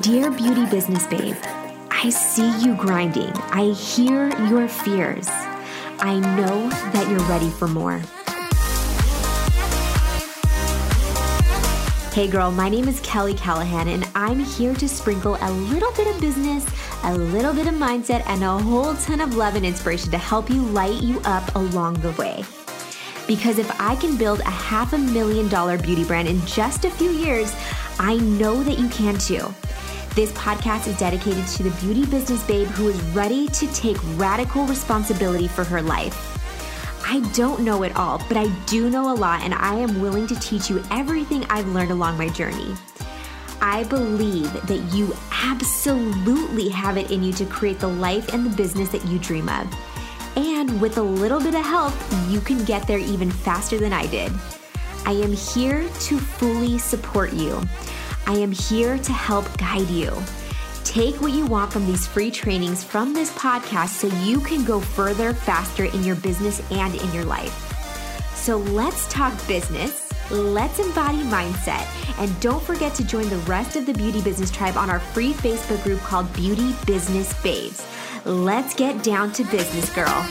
Dear Beauty Business Babe, I see you grinding. I hear your fears. I know that you're ready for more. Hey girl, my name is Kelly Callahan, and I'm here to sprinkle a little bit of business, a little bit of mindset, and a whole ton of love and inspiration to help you light you up along the way. Because if I can build a half a million dollar beauty brand in just a few years, I know that you can too. This podcast is dedicated to the beauty business babe who is ready to take radical responsibility for her life. I don't know it all, but I do know a lot, and I am willing to teach you everything I've learned along my journey. I believe that you absolutely have it in you to create the life and the business that you dream of. And with a little bit of help, you can get there even faster than I did. I am here to fully support you. I am here to help guide you. Take what you want from these free trainings from this podcast so you can go further faster in your business and in your life. So let's talk business. Let's embody mindset. And don't forget to join the rest of the Beauty Business Tribe on our free Facebook group called Beauty Business Babes. Let's get down to business, girl.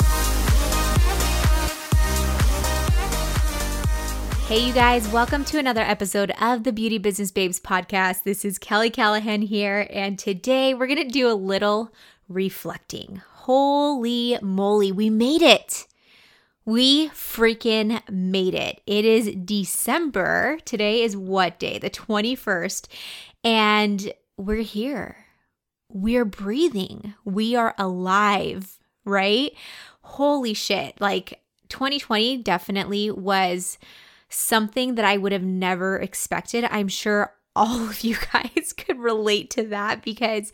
Hey, you guys, welcome to another episode of the Beauty Business Babes podcast. This is Kelly Callahan here, and today we're going to do a little reflecting. Holy moly, we made it! We freaking made it. It is December. Today is what day? The 21st. And we're here. We're breathing. We are alive, right? Holy shit. Like 2020 definitely was something that I would have never expected. I'm sure all of you guys could relate to that because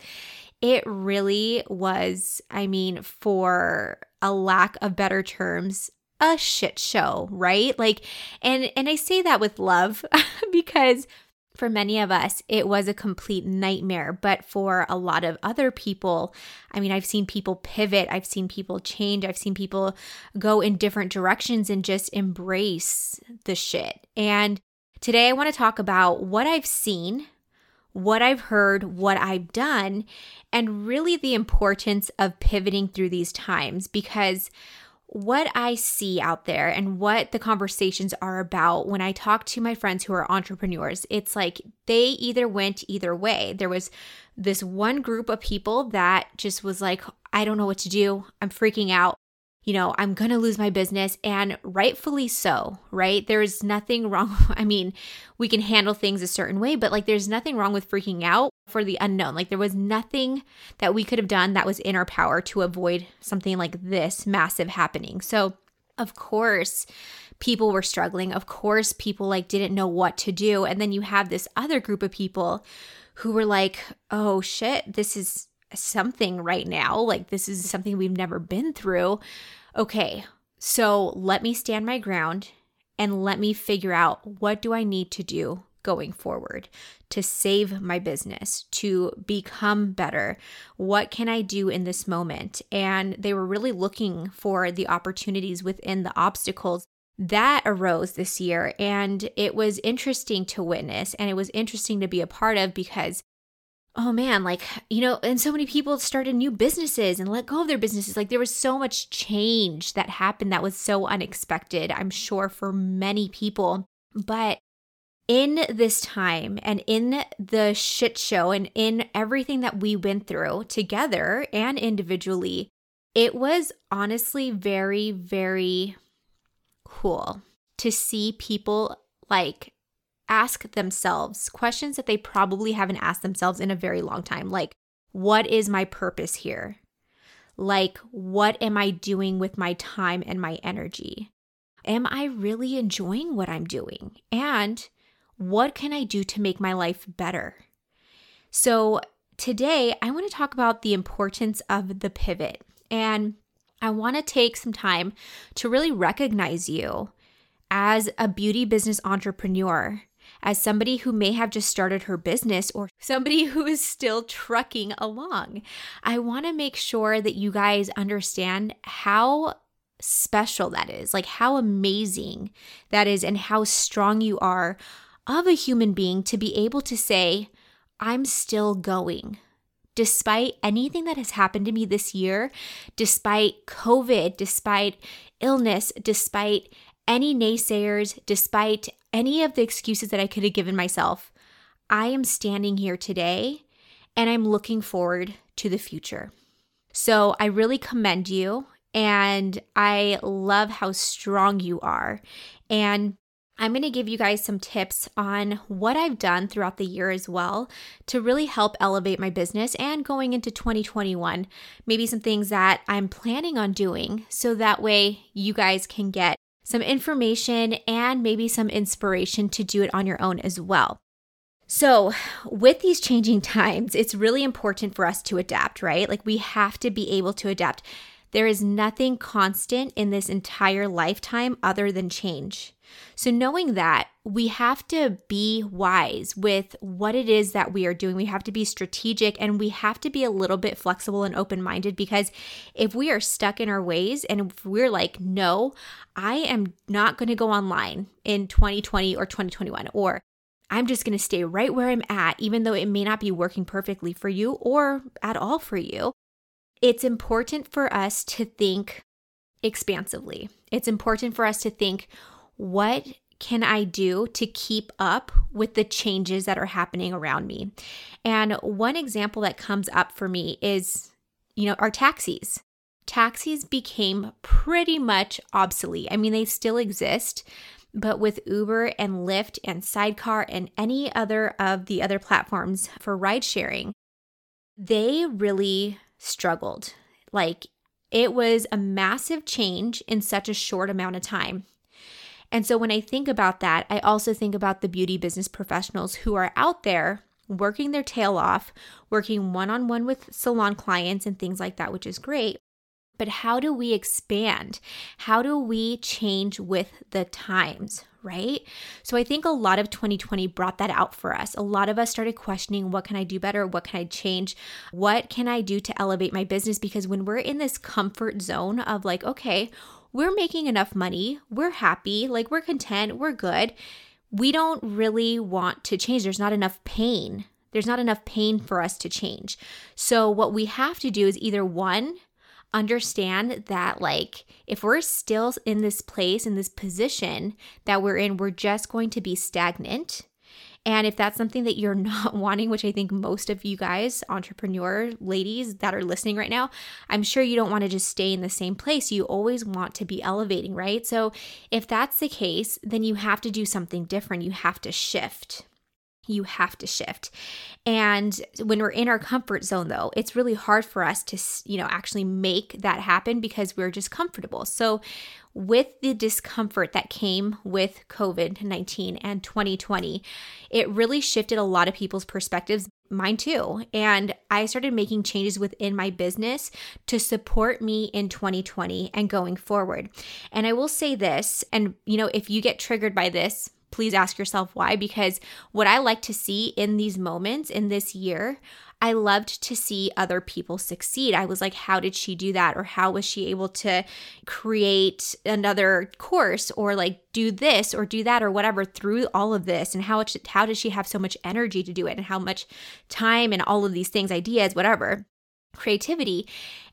it really was, I mean, for a lack of better terms, a shit show, right? Like and and I say that with love because for many of us, it was a complete nightmare. But for a lot of other people, I mean, I've seen people pivot, I've seen people change, I've seen people go in different directions and just embrace the shit. And today I want to talk about what I've seen, what I've heard, what I've done, and really the importance of pivoting through these times because what I see out there and what the conversations are about when I talk to my friends who are entrepreneurs, it's like they either went either way. There was this one group of people that just was like, I don't know what to do. I'm freaking out you know, I'm going to lose my business. And rightfully so, right? There's nothing wrong. I mean, we can handle things a certain way, but like there's nothing wrong with freaking out for the unknown. Like there was nothing that we could have done that was in our power to avoid something like this massive happening. So, of course, people were struggling. Of course, people like didn't know what to do. And then you have this other group of people who were like, "Oh shit, this is something right now. Like, this is something we've never been through. Okay, so let me stand my ground and let me figure out what do I need to do going forward to save my business, to become better? What can I do in this moment? And they were really looking for the opportunities within the obstacles that arose this year. And it was interesting to witness and it was interesting to be a part of because oh man, like, you know, and so many people started new businesses and let go of their businesses. Like, there was so much change that happened that was so unexpected, I'm sure, for many people. But in this time and in the shit show and in everything that we went through together and individually, it was honestly very, very cool to see people like ask themselves questions that they probably haven't asked themselves in a very long time. Like, what is my purpose here? Like, what am I doing with my time and my energy? Am I really enjoying what I'm doing? And what can I do to make my life better? So, today I want to talk about the importance of the pivot. And I want to take some time to really recognize you as a beauty business entrepreneur as somebody who may have just started her business or somebody who is still trucking along. I want to make sure that you guys understand how special that is, like how amazing that is, and how strong you are of a human being to be able to say, I'm still going. Despite anything that has happened to me this year, despite COVID, despite illness, despite any naysayers, despite any of the excuses that I could have given myself, I am standing here today and I'm looking forward to the future. So I really commend you and I love how strong you are. And I'm going to give you guys some tips on what I've done throughout the year as well to really help elevate my business and going into 2021. Maybe some things that I'm planning on doing so that way you guys can get some information and maybe some inspiration to do it on your own as well. So, with these changing times, it's really important for us to adapt, right? Like, we have to be able to adapt. There is nothing constant in this entire lifetime other than change. So, knowing that, we have to be wise with what it is that we are doing. We have to be strategic and we have to be a little bit flexible and open minded because if we are stuck in our ways and if we're like, no, I am not going to go online in 2020 or 2021, or I'm just going to stay right where I'm at, even though it may not be working perfectly for you or at all for you. It's important for us to think expansively. It's important for us to think, what can I do to keep up with the changes that are happening around me? And one example that comes up for me is, you know, our taxis. Taxis became pretty much obsolete. I mean, they still exist, but with Uber and Lyft and Sidecar and any other of the other platforms for ride sharing, they really struggled. Like, it was a massive change in such a short amount of time. And so when I think about that, I also think about the beauty business professionals who are out there working their tail off, working one on one with salon clients and things like that, which is great. But how do we expand? How do we change with the times, right? So I think a lot of 2020 brought that out for us. A lot of us started questioning what can I do better? What can I change? What can I do to elevate my business? Because when we're in this comfort zone of like, okay, we're making enough money, we're happy, like we're content, we're good. We don't really want to change. There's not enough pain. There's not enough pain for us to change. So, what we have to do is either one, understand that, like, if we're still in this place, in this position that we're in, we're just going to be stagnant and if that's something that you're not wanting, which I think most of you guys, entrepreneur ladies that are listening right now, I'm sure you don't want to just stay in the same place. You always want to be elevating, right? So if that's the case, then you have to do something different. You have to shift you have to shift. And when we're in our comfort zone though, it's really hard for us to, you know, actually make that happen because we're just comfortable. So with the discomfort that came with COVID-19 and 2020, it really shifted a lot of people's perspectives, mine too. And I started making changes within my business to support me in 2020 and going forward. And I will say this, and you know, if you get triggered by this, please ask yourself why. Because what I like to see in these moments in this year, I loved to see other people succeed. I was like, how did she do that? Or how was she able to create another course or like do this or do that or whatever through all of this? And how, much, how does she have so much energy to do it? And how much time and all of these things, ideas, whatever creativity.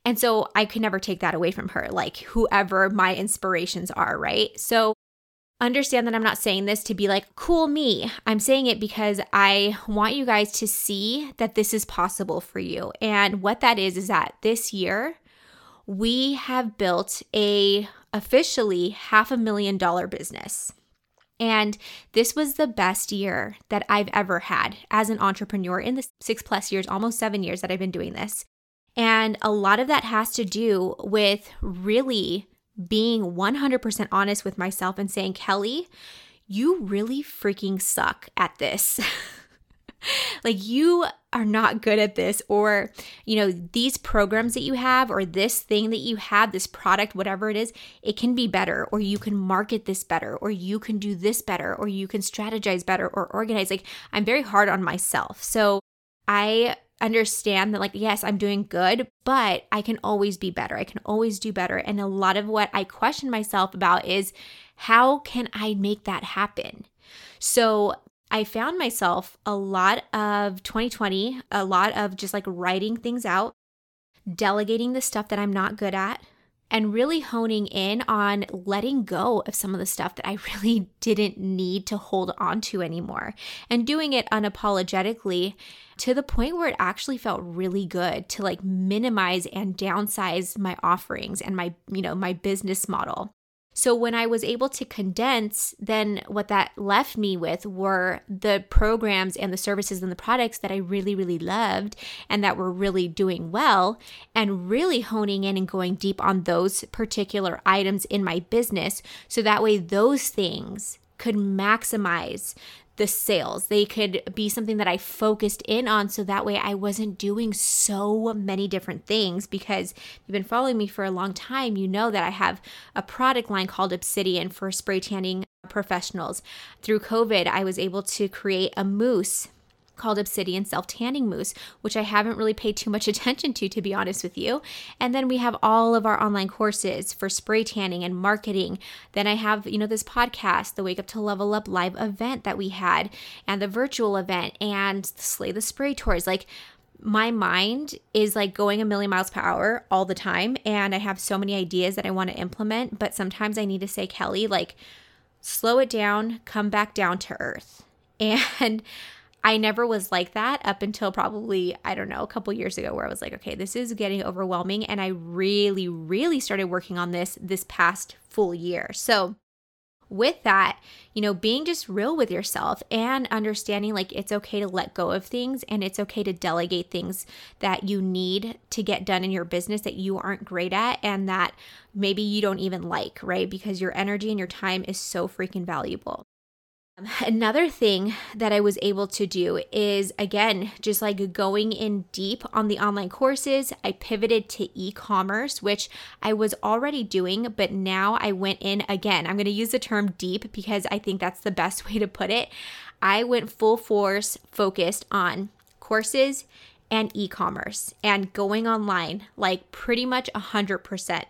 And so I could never take that away from her, like whoever my inspirations are, right? So understand that I'm not saying this to be like, cool me. I'm saying it because I want you guys to see that this is possible for you. And what that is, is that this year, we have built a officially half a million dollar business. And this was the best year that I've ever had as an entrepreneur in the six plus years, almost seven years that I've been doing this. And a lot of that has to do with really being 100% honest with myself and saying, Kelly, you really freaking suck at this. like you are not good at this or you know these programs that you have or this thing that you have this product whatever it is it can be better or you can market this better or you can do this better or you can strategize better or organize like i'm very hard on myself so i understand that, like, yes, I'm doing good, but I can always be better. I can always do better. And a lot of what I question myself about is how can I make that happen? So I found myself a lot of 2020, a lot of just like writing things out, delegating the stuff that I'm not good at, and really honing in on letting go of some of the stuff that I really didn't need to hold on to anymore and doing it unapologetically to the point where it actually felt really good to like minimize and downsize my offerings and my you know my business model so when I was able to condense, then what that left me with were the programs and the services and the products that I really, really loved and that were really doing well, and really honing in and going deep on those particular items in my business. So that way, those things could maximize the sales. They could be something that I focused in on so that way I wasn't doing so many different things because you've been following me for a long time, you know that I have a product line called Obsidian for spray tanning professionals. Through COVID, I was able to create a mousse called Obsidian Self Tanning Mousse, which I haven't really paid too much attention to, to be honest with you. And then we have all of our online courses for spray tanning and marketing. Then I have, you know, this podcast, the Wake Up to Level Up live event that we had, and the virtual event, and Slay the Spray Tours. Like, my mind is like going a million miles per hour all the time. And I have so many ideas that I want to implement. But sometimes I need to say, Kelly, like, slow it down, come back down to earth. And I never was like that up until probably, I don't know, a couple years ago, where I was like, okay, this is getting overwhelming. And I really, really started working on this this past full year. So, with that, you know, being just real with yourself and understanding like it's okay to let go of things and it's okay to delegate things that you need to get done in your business that you aren't great at and that maybe you don't even like, right? Because your energy and your time is so freaking valuable. Another thing that I was able to do is again, just like going in deep on the online courses. I pivoted to e commerce, which I was already doing, but now I went in again. I'm going to use the term deep because I think that's the best way to put it. I went full force focused on courses and e commerce and going online, like pretty much 100%.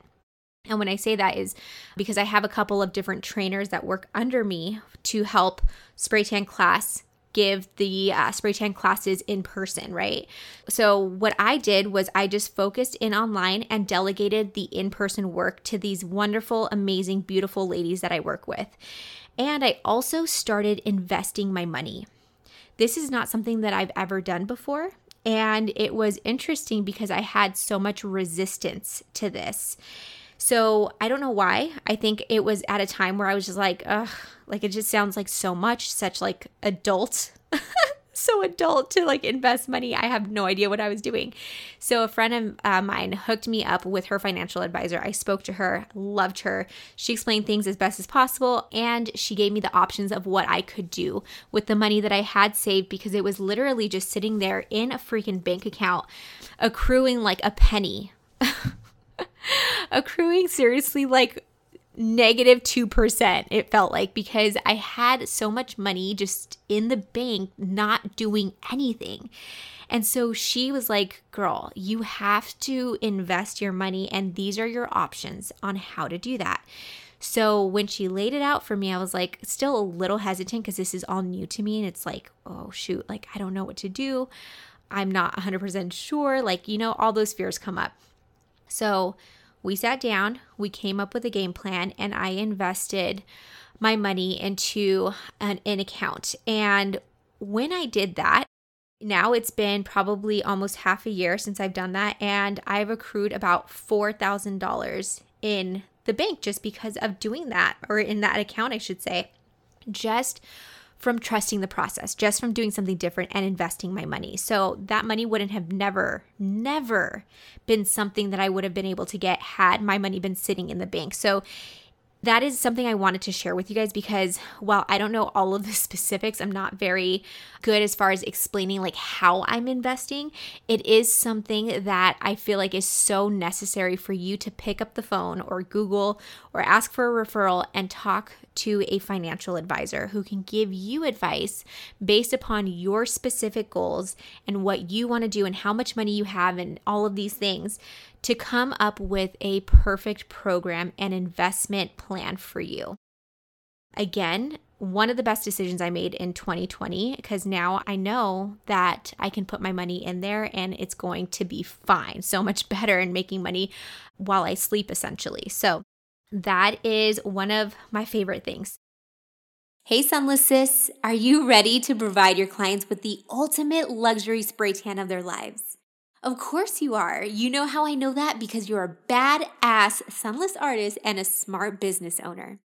And when I say that is because I have a couple of different trainers that work under me to help spray tan class give the uh, spray tan classes in person, right? So, what I did was I just focused in online and delegated the in person work to these wonderful, amazing, beautiful ladies that I work with. And I also started investing my money. This is not something that I've ever done before. And it was interesting because I had so much resistance to this. So I don't know why. I think it was at a time where I was just like, ugh, like it just sounds like so much, such like adult. so adult to like invest money. I have no idea what I was doing. So a friend of uh, mine hooked me up with her financial advisor. I spoke to her, loved her. She explained things as best as possible and she gave me the options of what I could do with the money that I had saved because it was literally just sitting there in a freaking bank account accruing like a penny. accruing seriously like negative 2%, it felt like, because I had so much money just in the bank not doing anything. And so she was like, Girl, you have to invest your money, and these are your options on how to do that. So when she laid it out for me, I was like, still a little hesitant because this is all new to me. And it's like, oh, shoot, like I don't know what to do. I'm not 100% sure. Like, you know, all those fears come up. So we sat down, we came up with a game plan, and I invested my money into an, an account. And when I did that, now it's been probably almost half a year since I've done that, and I've accrued about $4,000 in the bank just because of doing that, or in that account, I should say. Just from trusting the process, just from doing something different and investing my money. So that money wouldn't have never, never been something that I would have been able to get had my money been sitting in the bank. So that is something I wanted to share with you guys because while I don't know all of the specifics, I'm not very good as far as explaining like how I'm investing. It is something that I feel like is so necessary for you to pick up the phone or Google or ask for a referral and talk to a financial advisor who can give you advice based upon your specific goals and what you want to do and how much money you have and all of these things to come up with a perfect program and investment plan for you. Again, one of the best decisions I made in 2020 because now I know that I can put my money in there and it's going to be fine. So much better in making money while I sleep, essentially. So that is one of my favorite things. Hey, Sunless Sis, are you ready to provide your clients with the ultimate luxury spray tan of their lives? Of course you are. You know how I know that because you're a badass sunless artist and a smart business owner.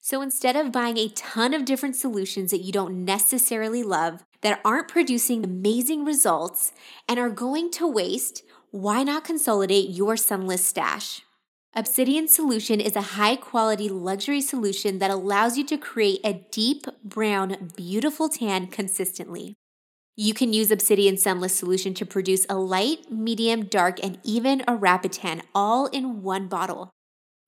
So instead of buying a ton of different solutions that you don't necessarily love, that aren't producing amazing results, and are going to waste, why not consolidate your sunless stash? Obsidian Solution is a high quality luxury solution that allows you to create a deep brown, beautiful tan consistently. You can use Obsidian Sunless Solution to produce a light, medium, dark, and even a rapid tan all in one bottle.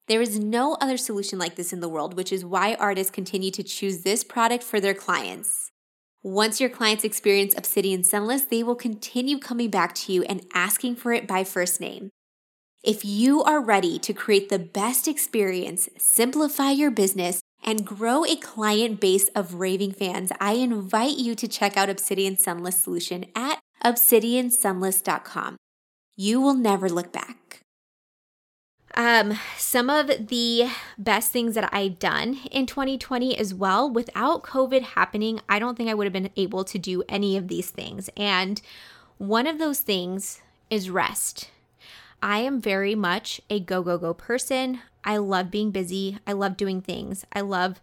There is no other solution like this in the world, which is why artists continue to choose this product for their clients. Once your clients experience Obsidian Sunless, they will continue coming back to you and asking for it by first name. If you are ready to create the best experience, simplify your business, and grow a client base of raving fans, I invite you to check out Obsidian Sunless Solution at obsidiansunless.com. You will never look back. Um, some of the best things that I've done in 2020 as well, without COVID happening, I don't think I would have been able to do any of these things. And one of those things is rest. I am very much a go, go, go person. I love being busy. I love doing things. I love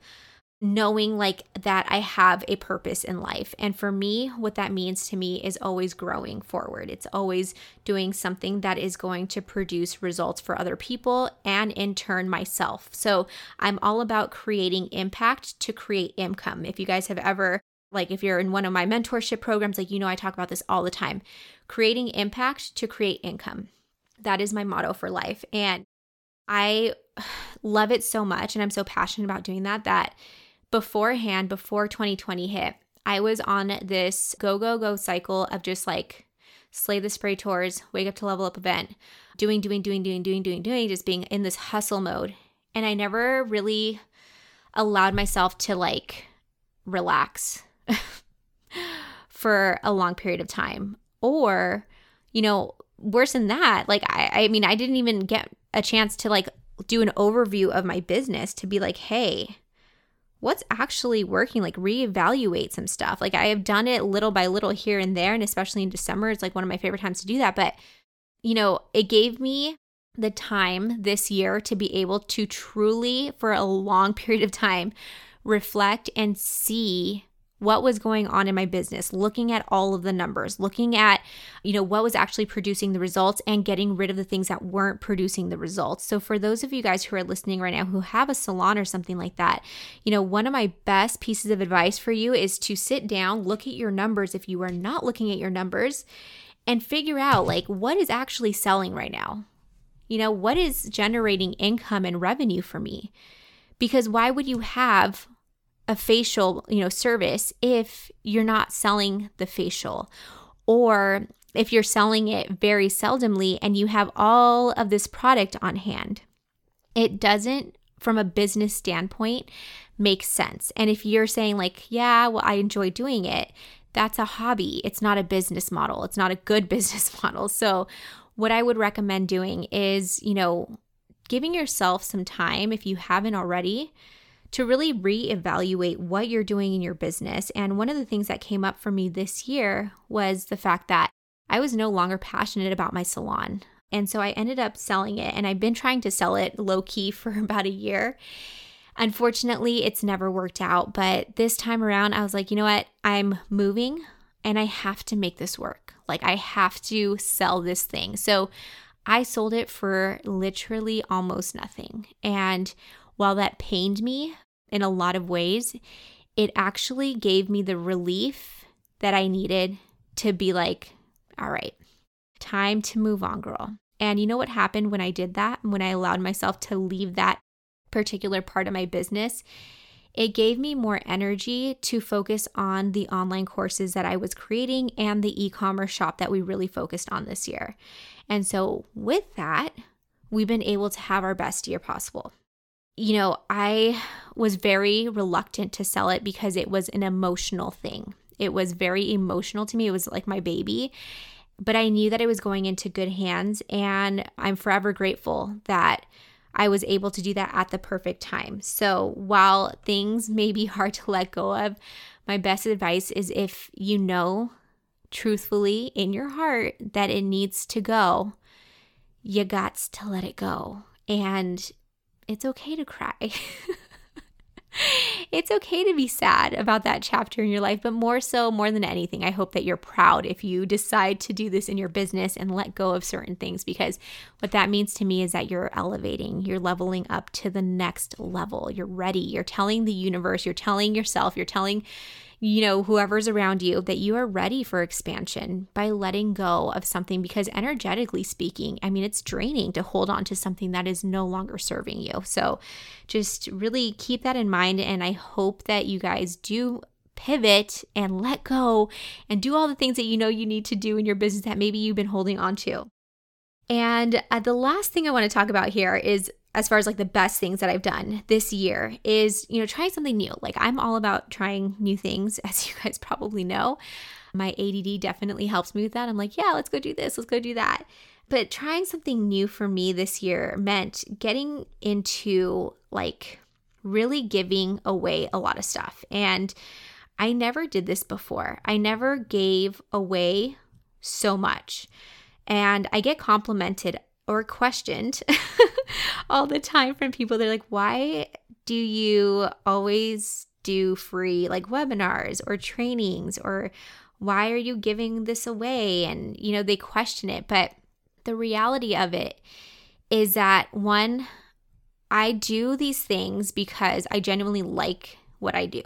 knowing like that I have a purpose in life. And for me, what that means to me is always growing forward. It's always doing something that is going to produce results for other people and in turn myself. So I'm all about creating impact to create income. If you guys have ever like if you're in one of my mentorship programs like you know I talk about this all the time. Creating impact to create income. That is my motto for life. And I love it so much and I'm so passionate about doing that that beforehand, before 2020 hit, I was on this go, go, go cycle of just like slay the spray tours, wake up to level up event, doing, doing, doing, doing, doing, doing, doing, just being in this hustle mode. And I never really allowed myself to like relax for a long period of time. Or, you know, worse than that, like I, I mean, I didn't even get a chance to like do an overview of my business to be like, hey, what's actually working? Like reevaluate some stuff. Like I have done it little by little here and there, and especially in December, it's like one of my favorite times to do that. But you know, it gave me the time this year to be able to truly, for a long period of time, reflect and see what was going on in my business, looking at all of the numbers, looking at, you know, what was actually producing the results and getting rid of the things that weren't producing the results. So for those of you guys who are listening right now who have a salon or something like that, you know, one of my best pieces of advice for you is to sit down, look at your numbers if you are not looking at your numbers and figure out like what is actually selling right now. You know, what is generating income and revenue for me? Because why would you have a facial, you know, service if you're not selling the facial or if you're selling it very seldomly and you have all of this product on hand. It doesn't from a business standpoint make sense. And if you're saying like, yeah, well I enjoy doing it, that's a hobby. It's not a business model. It's not a good business model. So what I would recommend doing is, you know, giving yourself some time if you haven't already to really reevaluate what you're doing in your business. And one of the things that came up for me this year was the fact that I was no longer passionate about my salon. And so I ended up selling it, and I've been trying to sell it low key for about a year. Unfortunately, it's never worked out. But this time around, I was like, you know what? I'm moving and I have to make this work. Like, I have to sell this thing. So I sold it for literally almost nothing. And while that pained me in a lot of ways, it actually gave me the relief that I needed to be like, all right, time to move on, girl. And you know what happened when I did that? When I allowed myself to leave that particular part of my business? It gave me more energy to focus on the online courses that I was creating and the e commerce shop that we really focused on this year. And so, with that, we've been able to have our best year possible you know, I was very reluctant to sell it because it was an emotional thing. It was very emotional to me. It was like my baby. But I knew that it was going into good hands. And I'm forever grateful that I was able to do that at the perfect time. So while things may be hard to let go of, my best advice is if you know truthfully in your heart that it needs to go, you got to let it go. And it's okay to cry. it's okay to be sad about that chapter in your life, but more so, more than anything, I hope that you're proud if you decide to do this in your business and let go of certain things because what that means to me is that you're elevating, you're leveling up to the next level. You're ready. You're telling the universe, you're telling yourself, you're telling you know, whoever's around you, that you are ready for expansion by letting go of something because energetically speaking, I mean, it's draining to hold on to something that is no longer serving you. So just really keep that in mind. And I hope that you guys do pivot and let go and do all the things that you know you need to do in your business that maybe you've been holding on to. And uh, the last thing I want to talk about here is as far as like the best things that I've done this year is, you know, trying something new. Like I'm all about trying new things, as you guys probably know. My ADD definitely helps me with that. I'm like, yeah, let's go do this, let's go do that. But trying something new for me this year meant getting into like really giving away a lot of stuff. And I never did this before. I never gave away so much. And I get complimented or questioned all the time from people. They're like, why do you always do free like webinars or trainings or why are you giving this away? And, you know, they question it. But the reality of it is that one, I do these things because I genuinely like what I do.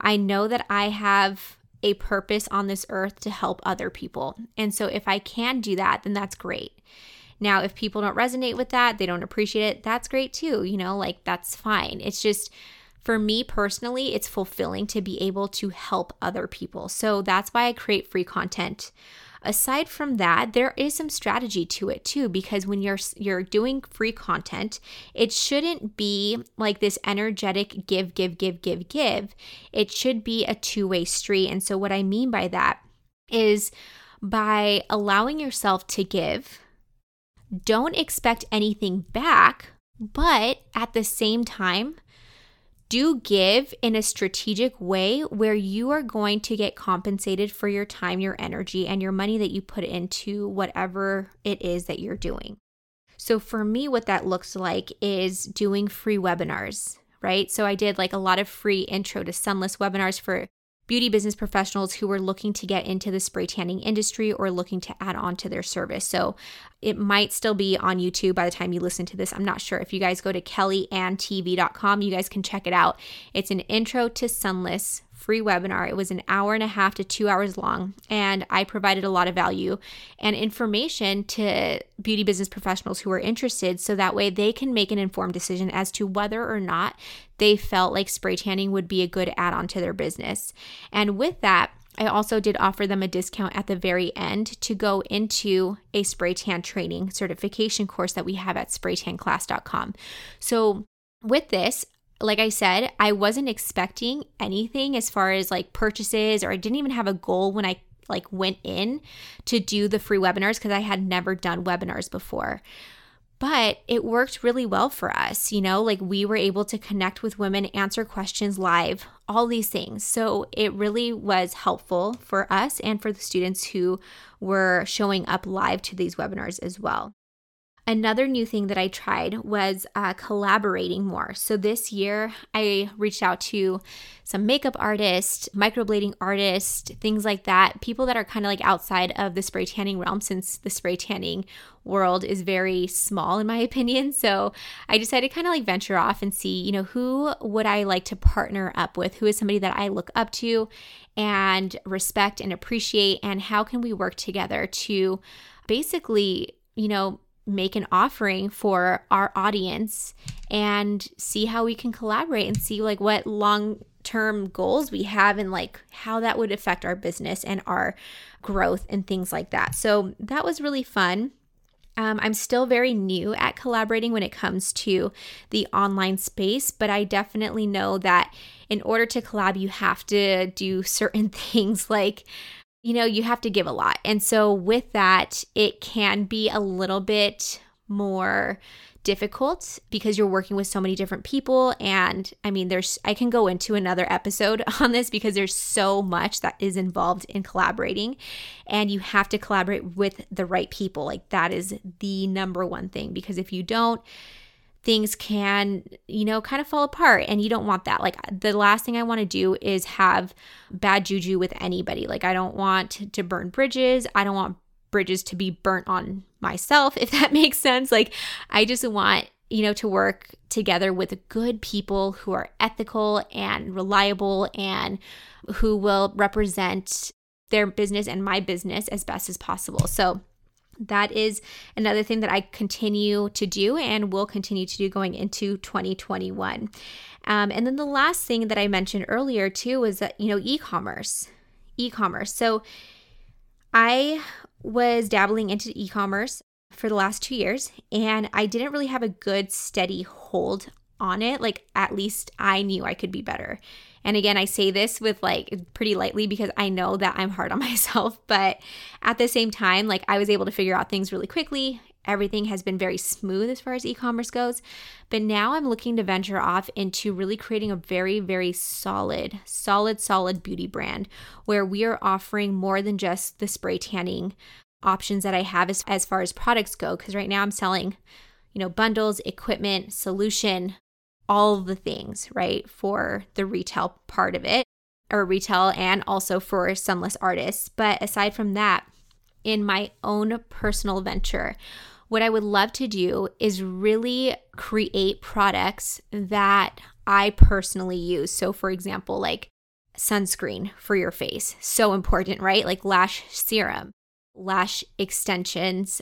I know that I have a purpose on this earth to help other people. And so if I can do that, then that's great. Now, if people don't resonate with that, they don't appreciate it, that's great too. You know, like that's fine. It's just, for me personally, it's fulfilling to be able to help other people. So that's why I create free content. Aside from that, there is some strategy to it too because when you're you're doing free content, it shouldn't be like this energetic give give give give give. It should be a two-way street. And so what I mean by that is by allowing yourself to give don't expect anything back, but at the same time, do give in a strategic way where you are going to get compensated for your time, your energy, and your money that you put into whatever it is that you're doing. So, for me, what that looks like is doing free webinars, right? So, I did like a lot of free intro to sunless webinars for beauty business professionals who are looking to get into the spray tanning industry or looking to add on to their service. So it might still be on YouTube by the time you listen to this. I'm not sure. If you guys go to kellyandtv.com, you guys can check it out. It's an intro to sunless free webinar. It was an hour and a half to two hours long, and I provided a lot of value and information to beauty business professionals who are interested so that way they can make an informed decision as to whether or not they felt like spray tanning would be a good add on to their business. And with that, I also did offer them a discount at the very end to go into a spray tan training certification course that we have at spraytanclass.com. So, with this, like I said, I wasn't expecting anything as far as like purchases, or I didn't even have a goal when I like went in to do the free webinars because I had never done webinars before. But it worked really well for us, you know, like we were able to connect with women, answer questions live, all these things. So it really was helpful for us and for the students who were showing up live to these webinars as well. Another new thing that I tried was uh, collaborating more. So this year, I reached out to some makeup artists, microblading artists, things like that, people that are kind of like outside of the spray tanning realm, since the spray tanning world is very small, in my opinion. So I decided to kind of like venture off and see, you know, who would I like to partner up with? Who is somebody that I look up to and respect and appreciate? And how can we work together to basically, you know, make an offering for our audience and see how we can collaborate and see like what long term goals we have and like how that would affect our business and our growth and things like that. So that was really fun. Um, I'm still very new at collaborating when it comes to the online space, but I definitely know that in order to collab, you have to do certain things like you know, you have to give a lot. And so, with that, it can be a little bit more difficult because you're working with so many different people. And I mean, there's, I can go into another episode on this because there's so much that is involved in collaborating. And you have to collaborate with the right people. Like, that is the number one thing because if you don't, things can, you know, kind of fall apart and you don't want that. Like the last thing I want to do is have bad juju with anybody. Like I don't want to burn bridges. I don't want bridges to be burnt on myself if that makes sense. Like I just want you know, to work together with good people who are ethical and reliable and who will represent their business and my business as best as possible. So, that is another thing that I continue to do and will continue to do going into 2021. Um, and then the last thing that I mentioned earlier too was that, you know, e commerce. E commerce. So I was dabbling into e commerce for the last two years and I didn't really have a good steady hold on it. Like, at least I knew I could be better. And again, I say this with like pretty lightly because I know that I'm hard on myself, but at the same time, like I was able to figure out things really quickly. Everything has been very smooth as far as e commerce goes. But now I'm looking to venture off into really creating a very, very solid, solid, solid beauty brand where we are offering more than just the spray tanning options that I have as, as far as products go. Because right now I'm selling, you know, bundles, equipment, solution, all the things, right, for the retail part of it, or retail and also for sunless artists. But aside from that, in my own personal venture, what I would love to do is really create products that I personally use. So, for example, like sunscreen for your face, so important, right? Like lash serum, lash extensions,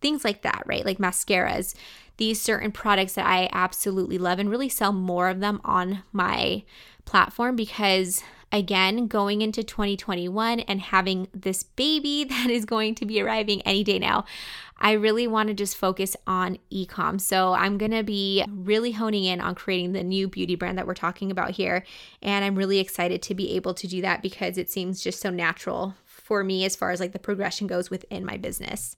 things like that, right? Like mascaras these certain products that I absolutely love and really sell more of them on my platform because again, going into 2021 and having this baby that is going to be arriving any day now, I really want to just focus on ecom. So I'm going to be really honing in on creating the new beauty brand that we're talking about here. And I'm really excited to be able to do that because it seems just so natural for me as far as like the progression goes within my business.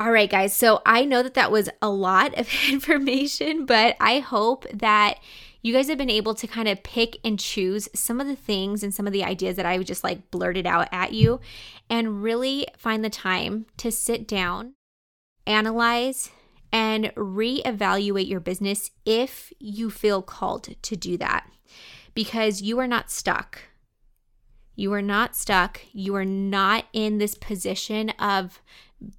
All right, guys. So I know that that was a lot of information, but I hope that you guys have been able to kind of pick and choose some of the things and some of the ideas that I just like blurted out at you and really find the time to sit down, analyze, and reevaluate your business if you feel called to do that because you are not stuck. You are not stuck. You are not in this position of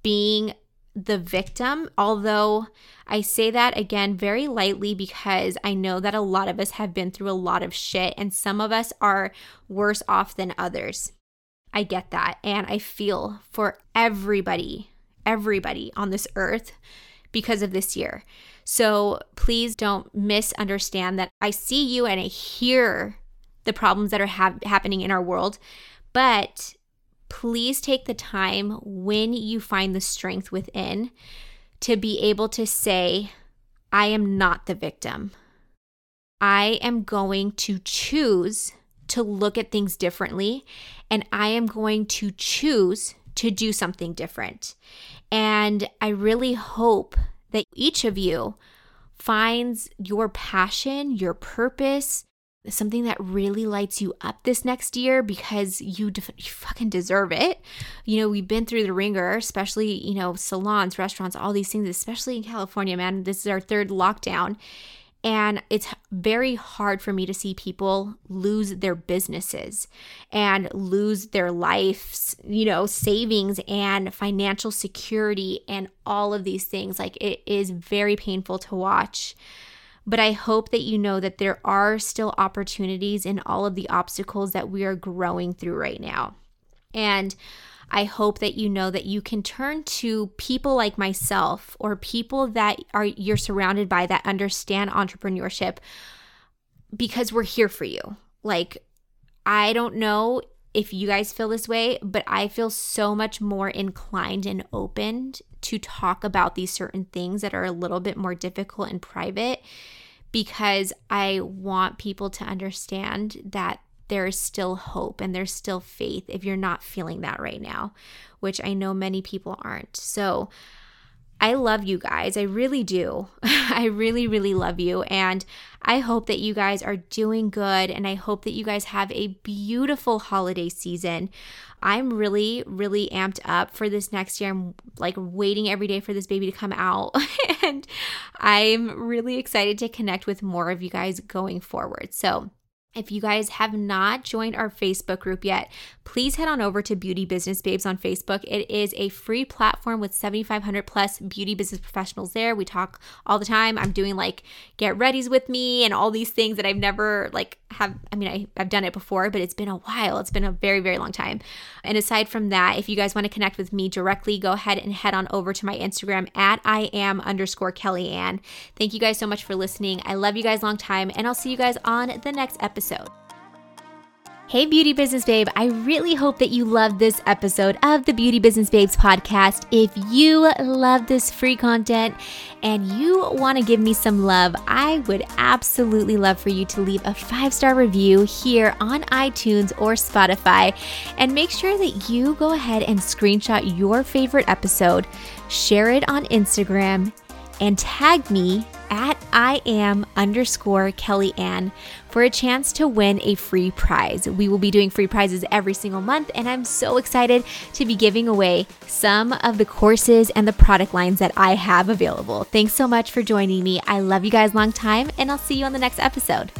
being the victim, although I say that again very lightly because I know that a lot of us have been through a lot of shit and some of us are worse off than others. I get that. And I feel for everybody, everybody on this earth because of this year. So please don't misunderstand that I see you and I hear the problems that are ha- happening in our world, but please take the time when you find the strength within to be able to say, I am not the victim. I am going to choose to look at things differently, and I am going to choose to do something different. And I really hope that each of you finds your passion, your purpose, something that really lights you up this next year because you, def- you fucking deserve it. You know, we've been through the ringer, especially, you know, salons, restaurants, all these things, especially in California, man. This is our third lockdown. And it's very hard for me to see people lose their businesses and lose their lives, you know, savings and financial security and all of these things. Like it is very painful to watch. But I hope that you know that there are still opportunities in all of the obstacles that we are growing through right now. And I hope that you know that you can turn to people like myself or people that are you're surrounded by that understand entrepreneurship because we're here for you. Like I don't know if you guys feel this way, but I feel so much more inclined and open to talk about these certain things that are a little bit more difficult and private because I want people to understand that there is still hope and there's still faith if you're not feeling that right now, which I know many people aren't. So, I love you guys. I really do. I really, really love you. And I hope that you guys are doing good. And I hope that you guys have a beautiful holiday season. I'm really, really amped up for this next year. I'm like waiting every day for this baby to come out. and I'm really excited to connect with more of you guys going forward. So, if you guys have not joined our Facebook group yet, please head on over to Beauty Business Babes on Facebook. It is a free platform with 7,500 plus beauty business professionals there. We talk all the time. I'm doing like get readies with me and all these things that I've never like have. I mean, I, I've done it before, but it's been a while. It's been a very, very long time. And aside from that, if you guys want to connect with me directly, go ahead and head on over to my Instagram at I am underscore Kelly Ann. Thank you guys so much for listening. I love you guys long time, and I'll see you guys on the next episode. Hey, Beauty Business Babe. I really hope that you loved this episode of the Beauty Business Babes podcast. If you love this free content and you want to give me some love, I would absolutely love for you to leave a five star review here on iTunes or Spotify. And make sure that you go ahead and screenshot your favorite episode, share it on Instagram, and tag me at I am underscore Kelly Ann for a chance to win a free prize. We will be doing free prizes every single month, and I'm so excited to be giving away some of the courses and the product lines that I have available. Thanks so much for joining me. I love you guys long time, and I'll see you on the next episode.